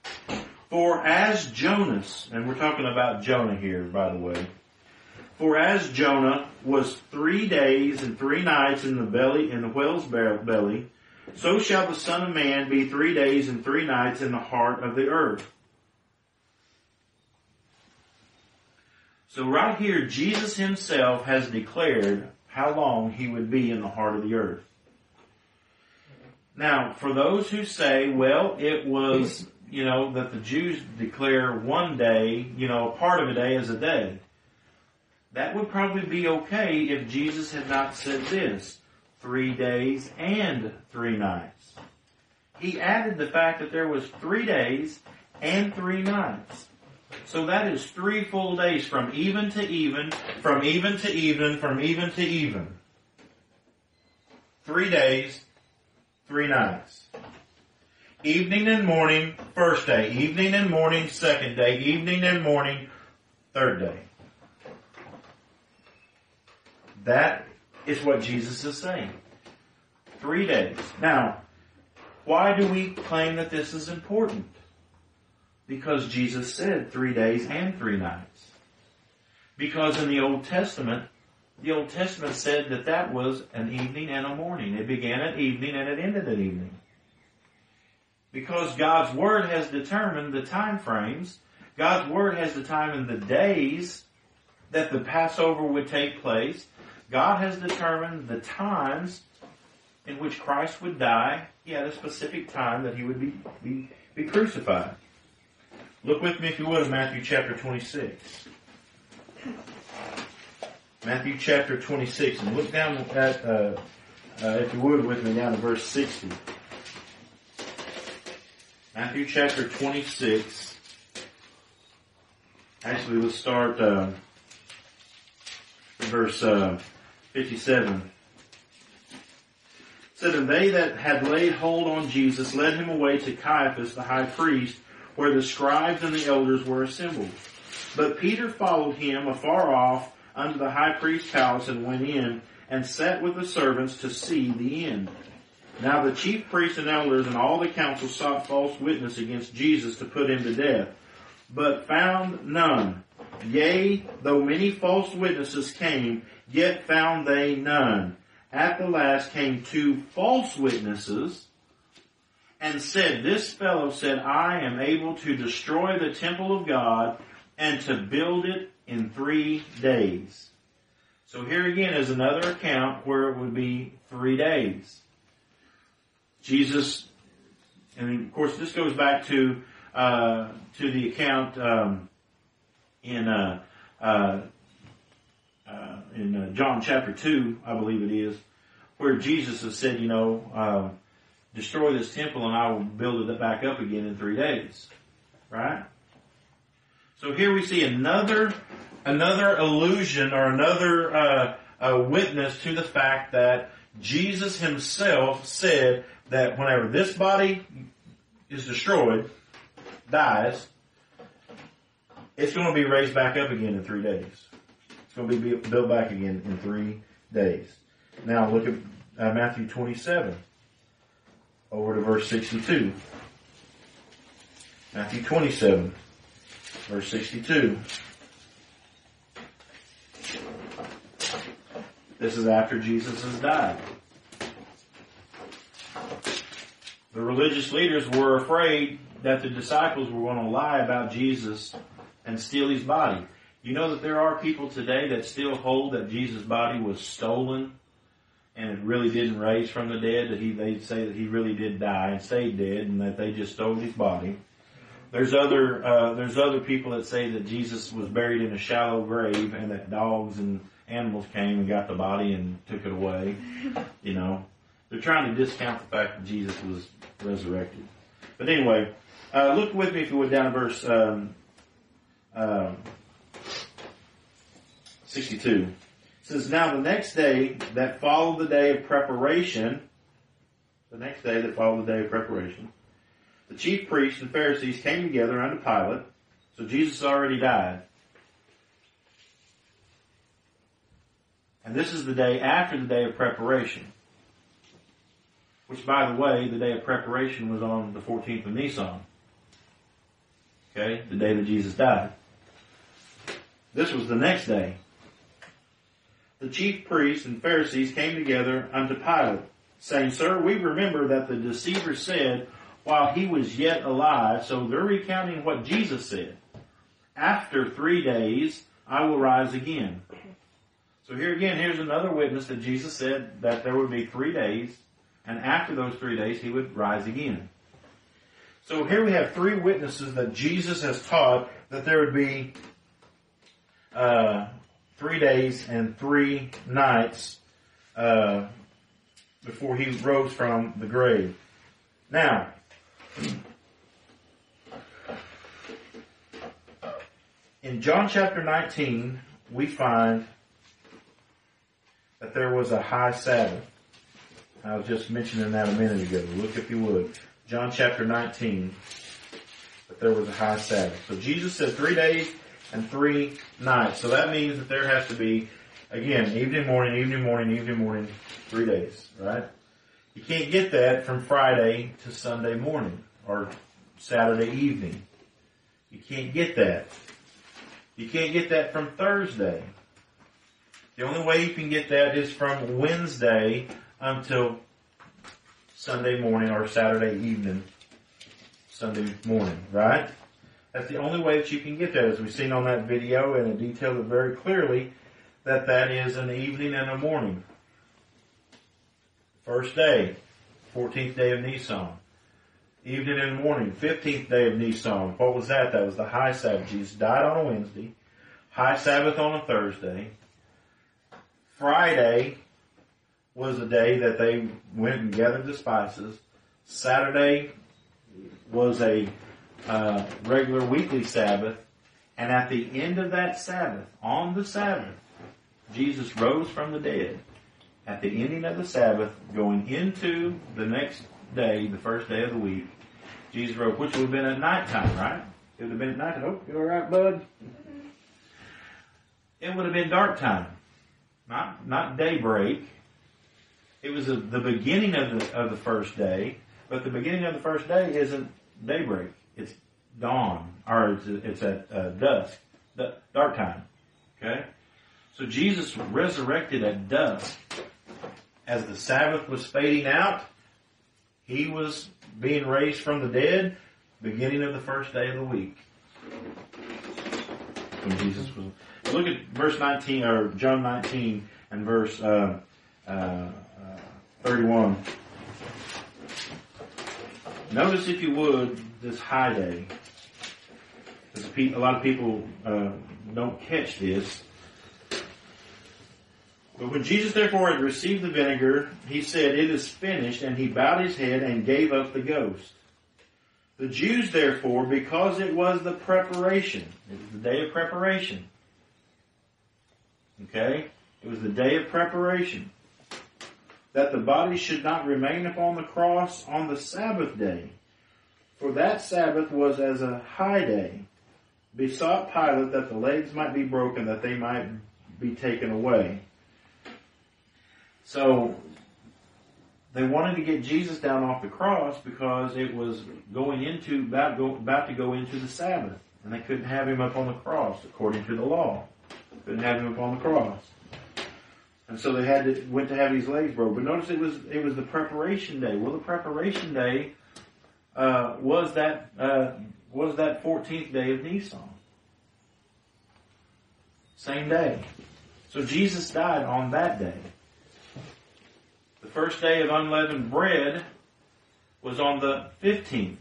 For as Jonas, and we're talking about Jonah here, by the way, for as Jonah was three days and three nights in the belly, in the whale's belly, so shall the Son of Man be three days and three nights in the heart of the earth. So right here, Jesus himself has declared how long he would be in the heart of the earth. Now, for those who say, well, it was, you know, that the Jews declare one day, you know, a part of a day as a day. That would probably be okay if Jesus had not said this, three days and three nights. He added the fact that there was three days and three nights. So that is three full days from even to even, from even to even, from even to even. Three days, three nights. Evening and morning, first day. Evening and morning, second day. Evening and morning, third day. That is what Jesus is saying. Three days. Now, why do we claim that this is important? Because Jesus said three days and three nights. Because in the Old Testament, the Old Testament said that that was an evening and a morning. It began at evening and it ended at evening. Because God's Word has determined the time frames, God's Word has determined the days that the Passover would take place. God has determined the times in which Christ would die. He had a specific time that he would be, be, be crucified. Look with me, if you would, in Matthew chapter 26. Matthew chapter 26, and look down at, uh, uh, if you would, with me down to verse 60. Matthew chapter 26. Actually, let's start uh, verse uh, 57. It said, And they that had laid hold on Jesus led him away to Caiaphas the high priest, where the scribes and the elders were assembled. But Peter followed him afar off unto the high priest's house and went in and sat with the servants to see the end. Now the chief priests and elders and all the council sought false witness against Jesus to put him to death, but found none. Yea, though many false witnesses came, yet found they none. At the last came two false witnesses, and said, This fellow said, I am able to destroy the temple of God and to build it in three days. So here again is another account where it would be three days. Jesus, and of course this goes back to uh, to the account um, in uh, uh, uh in uh, John chapter two, I believe it is, where Jesus has said, you know, um, destroy this temple and I will build it back up again in three days, right? So here we see another another illusion or another uh, witness to the fact that Jesus himself said that whenever this body is destroyed, dies, it's going to be raised back up again in three days. It's going to be built back again in three days. Now look at uh, Matthew 27, over to verse 62. Matthew 27, verse 62. This is after Jesus has died. The religious leaders were afraid that the disciples were going to lie about Jesus and steal his body. You know that there are people today that still hold that Jesus' body was stolen and it really didn't raise from the dead, that he, they say that he really did die and stayed dead and that they just stole his body. There's other, uh, there's other people that say that Jesus was buried in a shallow grave and that dogs and animals came and got the body and took it away. You know, they're trying to discount the fact that Jesus was resurrected. But anyway, uh, look with me if you would down to verse um, um, 62. It says, Now the next day that followed the day of preparation, the next day that followed the day of preparation, the chief priests and Pharisees came together unto Pilate. So Jesus already died. And this is the day after the day of preparation. Which, by the way, the day of preparation was on the 14th of Nisan. Okay? The day that Jesus died. This was the next day. The chief priests and Pharisees came together unto Pilate, saying, Sir, we remember that the deceiver said while he was yet alive, so they're recounting what Jesus said. After three days, I will rise again. So here again, here's another witness that Jesus said that there would be three days, and after those three days, he would rise again. So here we have three witnesses that Jesus has taught that there would be uh, three days and three nights uh, before he rose from the grave. Now, in John chapter 19, we find that there was a high Sabbath. I was just mentioning that a minute ago. Look if you would. John chapter 19, that there was a high Sabbath. So Jesus said three days and three nights. So that means that there has to be, again, evening, morning, evening, morning, evening, morning, three days, right? You can't get that from Friday to Sunday morning or Saturday evening. You can't get that. You can't get that from Thursday. The only way you can get that is from Wednesday until Sunday morning or Saturday evening, Sunday morning, right? That's the only way that you can get that, as we've seen on that video, and it detailed it very clearly that that is an evening and a morning. First day, 14th day of Nisan. Evening and morning, 15th day of Nisan. What was that? That was the high Sabbath. Jesus died on a Wednesday. High Sabbath on a Thursday. Friday was the day that they went and gathered the spices. Saturday was a uh, regular weekly Sabbath. And at the end of that Sabbath, on the Sabbath, Jesus rose from the dead. At the ending of the Sabbath, going into the next day, the first day of the week, Jesus rose, which would have been at nighttime, right? It would have been at nighttime. Oh, you alright, bud? It would have been dark time. Not, not daybreak. It was a, the beginning of the, of the first day, but the beginning of the first day isn't daybreak. It's dawn, or it's, it's at uh, dusk, dark time. Okay? So Jesus resurrected at dusk. As the Sabbath was fading out, he was being raised from the dead, beginning of the first day of the week. When Jesus was. Look at verse 19, or John 19 and verse uh, uh, uh, 31. Notice, if you would, this high day. Because a lot of people uh, don't catch this. But when Jesus therefore had received the vinegar, he said, It is finished, and he bowed his head and gave up the ghost. The Jews therefore, because it was the preparation, it was the day of preparation. Okay? It was the day of preparation. That the body should not remain upon the cross on the Sabbath day. For that Sabbath was as a high day. Besought Pilate that the legs might be broken, that they might be taken away. So they wanted to get Jesus down off the cross because it was going into about go, about to go into the Sabbath, and they couldn't have him up on the cross according to the law. Couldn't have him up on the cross, and so they had to went to have his legs broke. But notice it was it was the preparation day. Well, the preparation day uh, was that uh, was that 14th day of Nisan. Same day. So Jesus died on that day. The first day of unleavened bread was on the 15th,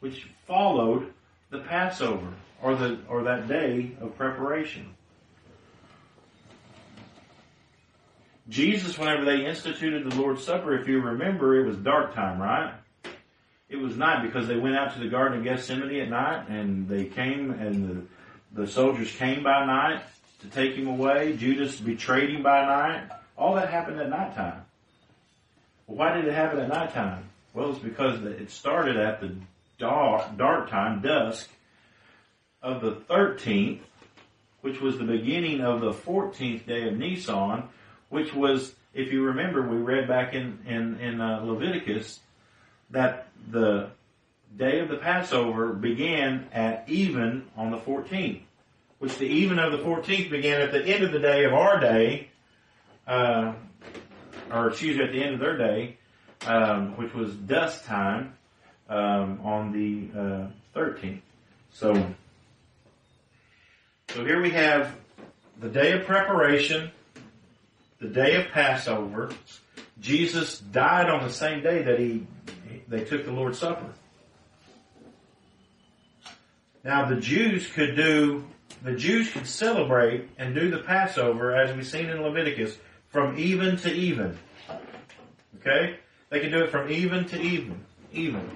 which followed the Passover, or the, or that day of preparation. Jesus, whenever they instituted the Lord's Supper, if you remember, it was dark time, right? It was night because they went out to the Garden of Gethsemane at night and they came and the, the soldiers came by night to take him away. Judas betrayed him by night. All that happened at nighttime. Well, why did it happen at nighttime? Well, it's because it started at the dark, dark time, dusk, of the 13th, which was the beginning of the 14th day of Nisan, which was, if you remember, we read back in, in, in uh, Leviticus that the day of the Passover began at even on the 14th, which the even of the 14th began at the end of the day of our day, uh, or excuse me, at the end of their day, um, which was dusk time um, on the uh, 13th. So, so here we have the day of preparation, the day of Passover. Jesus died on the same day that he they took the Lord's Supper. Now the Jews could do the Jews could celebrate and do the Passover as we've seen in Leviticus from even to even. Okay? They could do it from even to even. Even.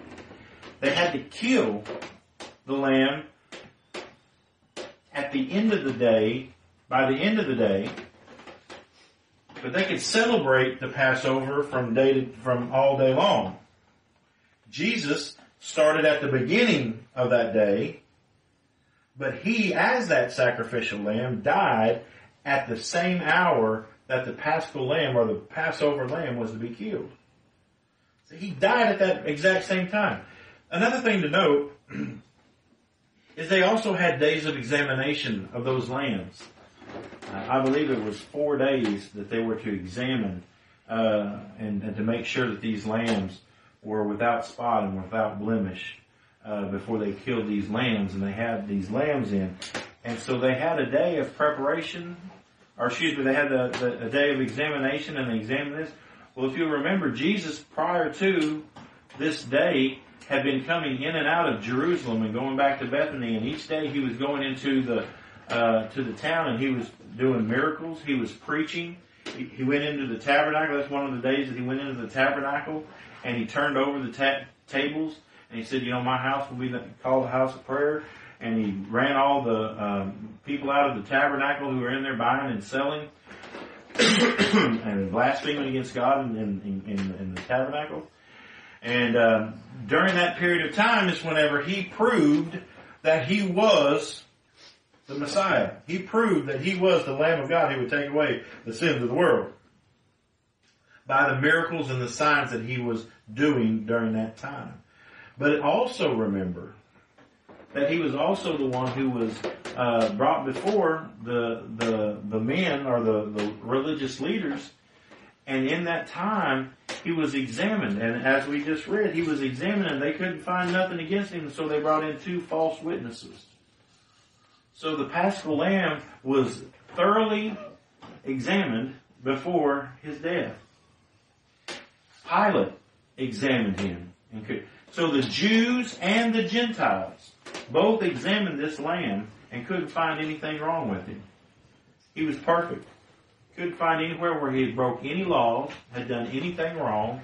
They had to kill the lamb at the end of the day, by the end of the day, but they could celebrate the Passover from day to, from all day long. Jesus started at the beginning of that day, but he, as that sacrificial lamb, died at the same hour that the paschal lamb or the Passover lamb was to be killed. So he died at that exact same time. Another thing to note is they also had days of examination of those lambs. Uh, I believe it was four days that they were to examine uh, and, and, to make sure that these lambs were without spot and without blemish uh, before they killed these lambs, and they had these lambs in. And so they had a day of preparation, or excuse me, they had a, a, a day of examination, and they examined this. Well, if you remember, Jesus prior to this day had been coming in and out of Jerusalem and going back to Bethany, and each day he was going into the uh, to the town and he was doing miracles. He was preaching. He, he went into the tabernacle. That's one of the days that he went into the tabernacle, and he turned over the ta- tables and he said, "You know, my house will be called the house of prayer." And he ran all the um, people out of the tabernacle who were in there buying and selling and blaspheming against God in, in, in, in the tabernacle. And uh, during that period of time is whenever he proved that he was the Messiah. He proved that he was the Lamb of God who would take away the sins of the world by the miracles and the signs that he was doing during that time. But also remember that he was also the one who was uh, brought before the the the men or the, the religious leaders, and in that time he was examined. And as we just read, he was examined and they couldn't find nothing against him, so they brought in two false witnesses. So the paschal lamb was thoroughly examined before his death. Pilate examined him. So the Jews and the Gentiles both examined this lamb and couldn't find anything wrong with him. He was perfect couldn't find anywhere where he had broke any laws, had done anything wrong.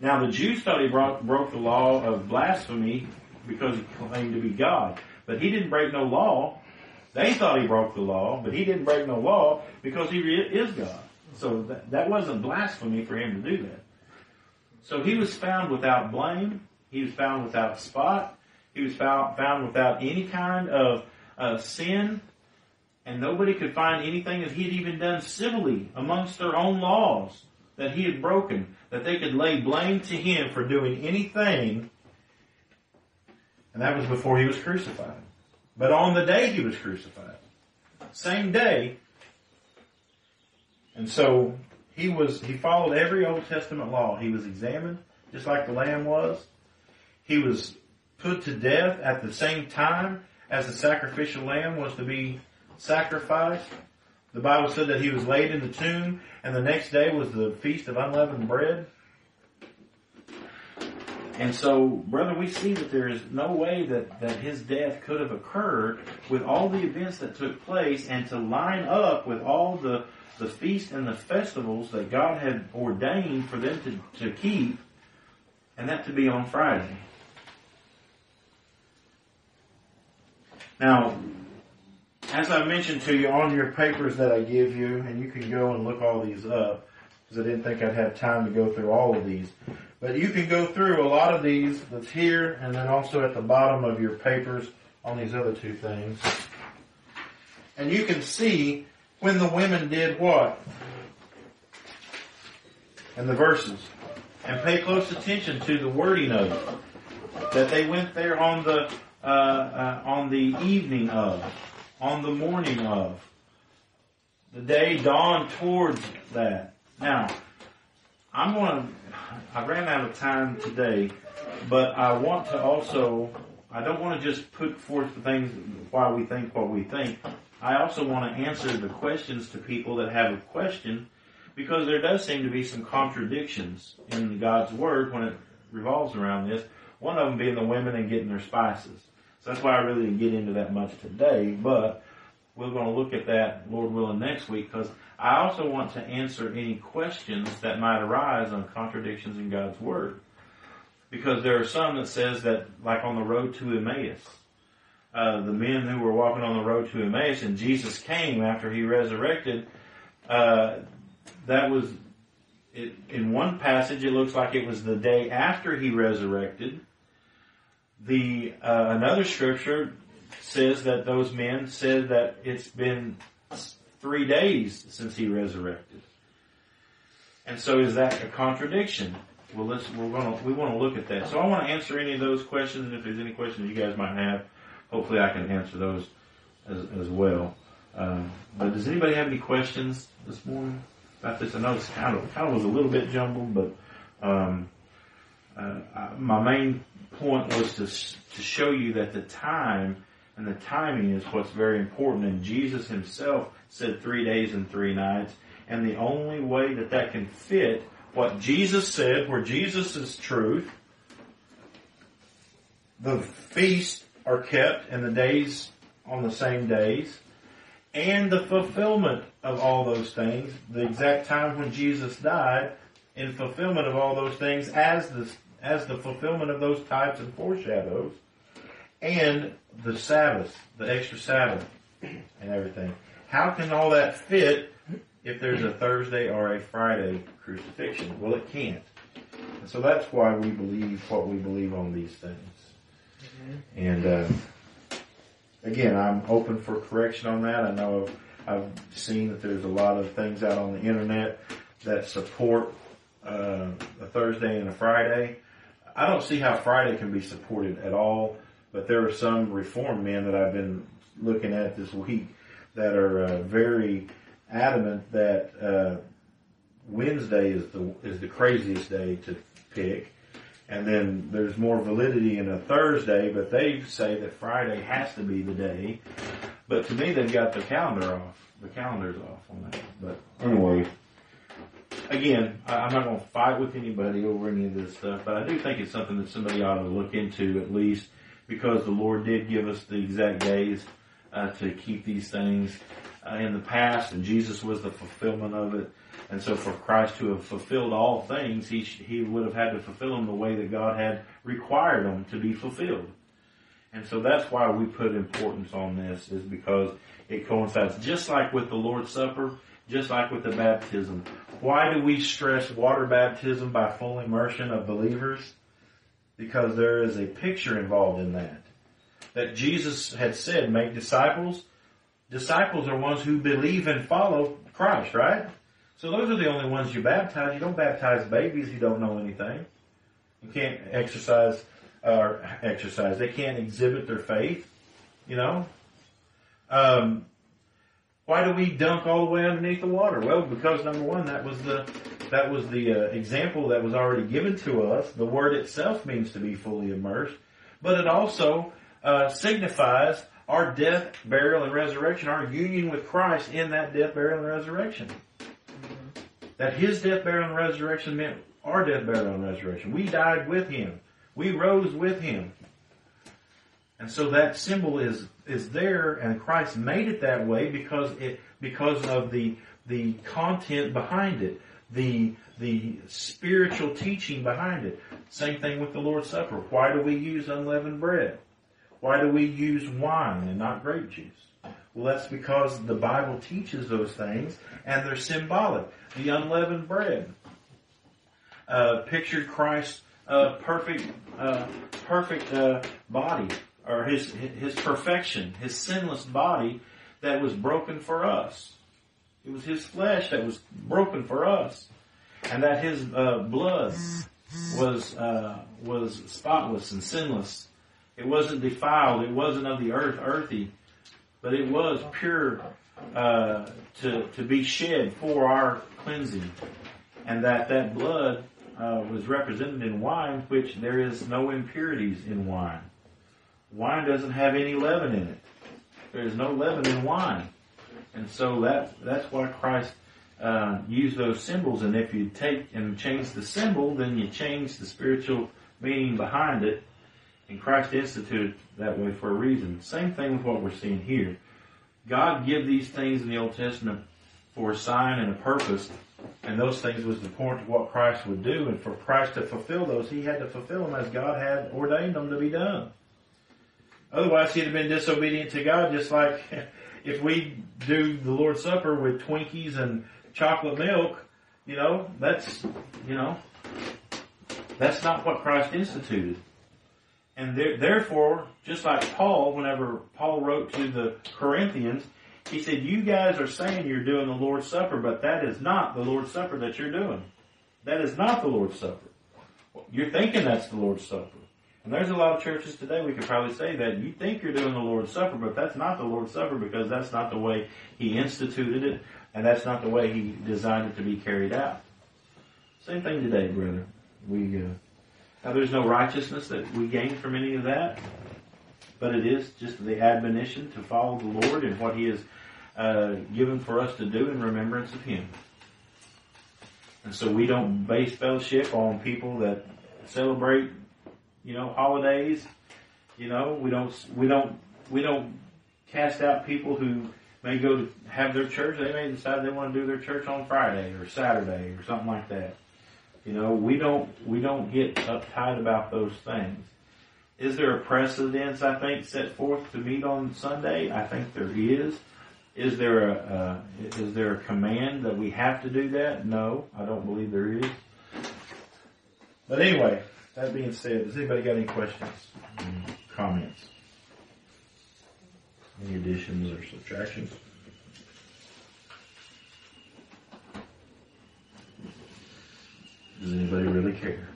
Now the Jews thought he broke, broke the law of blasphemy because he claimed to be God. But he didn't break no law. They thought he broke the law, but he didn't break no law because he is God. So that, that wasn't blasphemy for him to do that. So he was found without blame. He was found without spot. He was found, found without any kind of uh, sin and nobody could find anything that he had even done civilly amongst their own laws that he had broken, that they could lay blame to him for doing anything. And that was before he was crucified. But on the day he was crucified, same day, and so he was, he followed every Old Testament law. He was examined, just like the lamb was. He was put to death at the same time as the sacrificial lamb was to be sacrificed. The Bible said that he was laid in the tomb, and the next day was the feast of unleavened bread. And so, brother, we see that there is no way that, that his death could have occurred with all the events that took place and to line up with all the, the feasts and the festivals that God had ordained for them to, to keep, and that to be on Friday. Now, as I mentioned to you on your papers that I give you, and you can go and look all these up, because I didn't think I'd have time to go through all of these. But you can go through a lot of these that's here, and then also at the bottom of your papers on these other two things. And you can see when the women did what? And the verses. And pay close attention to the wording of it. That they went there on the, uh, uh, on the evening of on the morning of. The day dawned towards that. Now, I'm going to, I ran out of time today, but I want to also, I don't want to just put forth the things, why we think what we think. I also want to answer the questions to people that have a question because there does seem to be some contradictions in God's Word when it revolves around this. One of them being the women and getting their spices. So that's why I really didn't get into that much today, but we're going to look at that, Lord willing, next week because I also want to answer any questions that might arise on contradictions in God's Word. Because there are some that says that, like on the road to Emmaus, uh, the men who were walking on the road to Emmaus and Jesus came after he resurrected, uh, that was, it, in one passage it looks like it was the day after he resurrected, the uh, another scripture says that those men said that it's been three days since he resurrected. And so is that a contradiction? Well, let's, we're gonna, we want to look at that. So I want to answer any of those questions, and if there's any questions you guys might have, hopefully I can answer those as, as well. Um, but does anybody have any questions this morning about this? I know it's kind of kind of was a little bit jumbled, but um, uh, I, my main point was to to show you that the time and the timing is what's very important. And Jesus Himself said three days and three nights, and the only way that that can fit what Jesus said, where Jesus is truth, the feasts are kept and the days on the same days, and the fulfillment of all those things, the exact time when Jesus died, in fulfillment of all those things as the as the fulfillment of those types and foreshadows, and the Sabbath, the extra Sabbath, and everything. How can all that fit if there's a Thursday or a Friday crucifixion? Well, it can't. And so that's why we believe what we believe on these things. And uh, again, I'm open for correction on that. I know I've, I've, seen that there's a lot of things out on the internet that support uh, a Thursday and a Friday. I don't see how Friday can be supported at all, but there are some reform men that I've been looking at this week that are uh, very adamant that uh, Wednesday is the is the craziest day to pick, and then there's more validity in a Thursday, but they say that Friday has to be the day. But to me, they've got the calendar off. The calendar's off on that. But anyway, again, I'm not going to fight with anybody over any of this stuff, but I do think it's something that somebody ought to look into at least because the Lord did give us the exact days uh, to keep these things uh, in the past, and Jesus was the fulfillment of it. And so for Christ to have fulfilled all things, he, he would have had to fulfill them the way that God had required them to be fulfilled. And so that's why we put importance on this is because it coincides just like with the Lord's Supper, just like with the baptism. Why do we stress water baptism by full immersion of believers? Because there is a picture involved in that. That Jesus had said, make disciples. Disciples are ones who believe and follow Christ, right? So those are the only ones you baptize. You don't baptize babies who don't know anything. You can't exercise or exercise. They can't exhibit their faith. You know. Um, why do we dunk all the way underneath the water? Well, because number one, that was the that was the uh, example that was already given to us. The word itself means to be fully immersed, but it also uh, signifies our death, burial, and resurrection, our union with Christ in that death, burial, and resurrection. That his death, burial, and resurrection meant our death, burial, and resurrection. We died with him. We rose with him. And so that symbol is, is there and Christ made it that way because it, because of the, the content behind it. The, the spiritual teaching behind it. Same thing with the Lord's Supper. Why do we use unleavened bread? Why do we use wine and not grape juice? Well, that's because the Bible teaches those things and they're symbolic. The unleavened bread uh, pictured Christ's uh, perfect, uh, perfect uh, body, or his his perfection, his sinless body that was broken for us. It was his flesh that was broken for us, and that his uh, blood was uh, was spotless and sinless. It wasn't defiled. It wasn't of the earth, earthy but it was pure uh, to to be shed for our cleansing, and that that blood uh, was represented in wine, which there is no impurities in wine. Wine doesn't have any leaven in it. There is no leaven in wine, and so that that's why Christ uh, used those symbols. And if you take and change the symbol, then you change the spiritual meaning behind it and Christ instituted that way for a reason. Same thing with what we're seeing here. God give these things in the Old Testament for a sign and a purpose, and those things was the point of what Christ would do. And for Christ to fulfill those, he had to fulfill them as God had ordained them to be done. Otherwise, he'd have been disobedient to God, just like if we do the Lord's Supper with Twinkies and chocolate milk, you know, that's, you know, that's not what Christ instituted. And there, therefore, just like Paul, whenever Paul wrote to the Corinthians, he said, you guys are saying you're doing the Lord's Supper, but that is not the Lord's Supper that you're doing. That is not the Lord's Supper. You're thinking that's the Lord's Supper. And there's a lot of churches today we could probably say that you think you're doing the Lord's Supper, but that's not the Lord's Supper because that's not the way He instituted it, and that's not the way He designed it to be carried out. Same thing today, brother. We uh, now there's no righteousness that we gain from any of that, but it is just the admonition to follow the Lord and what He has uh, given for us to do in remembrance of Him. And so we don't base fellowship on people that celebrate, you know, holidays. You know, we don't, we don't, we don't cast out people who may go to have their church. They may decide they want to do their church on Friday or Saturday or something like that. You know, we don't, we don't get uptight about those things. Is there a precedence, I think, set forth to meet on Sunday? I think there is. Is there a uh, is there a command that we have to do that? No, I don't believe there is. But anyway, that being said, has anybody got any questions, comments, any additions or subtractions? Does anybody really care?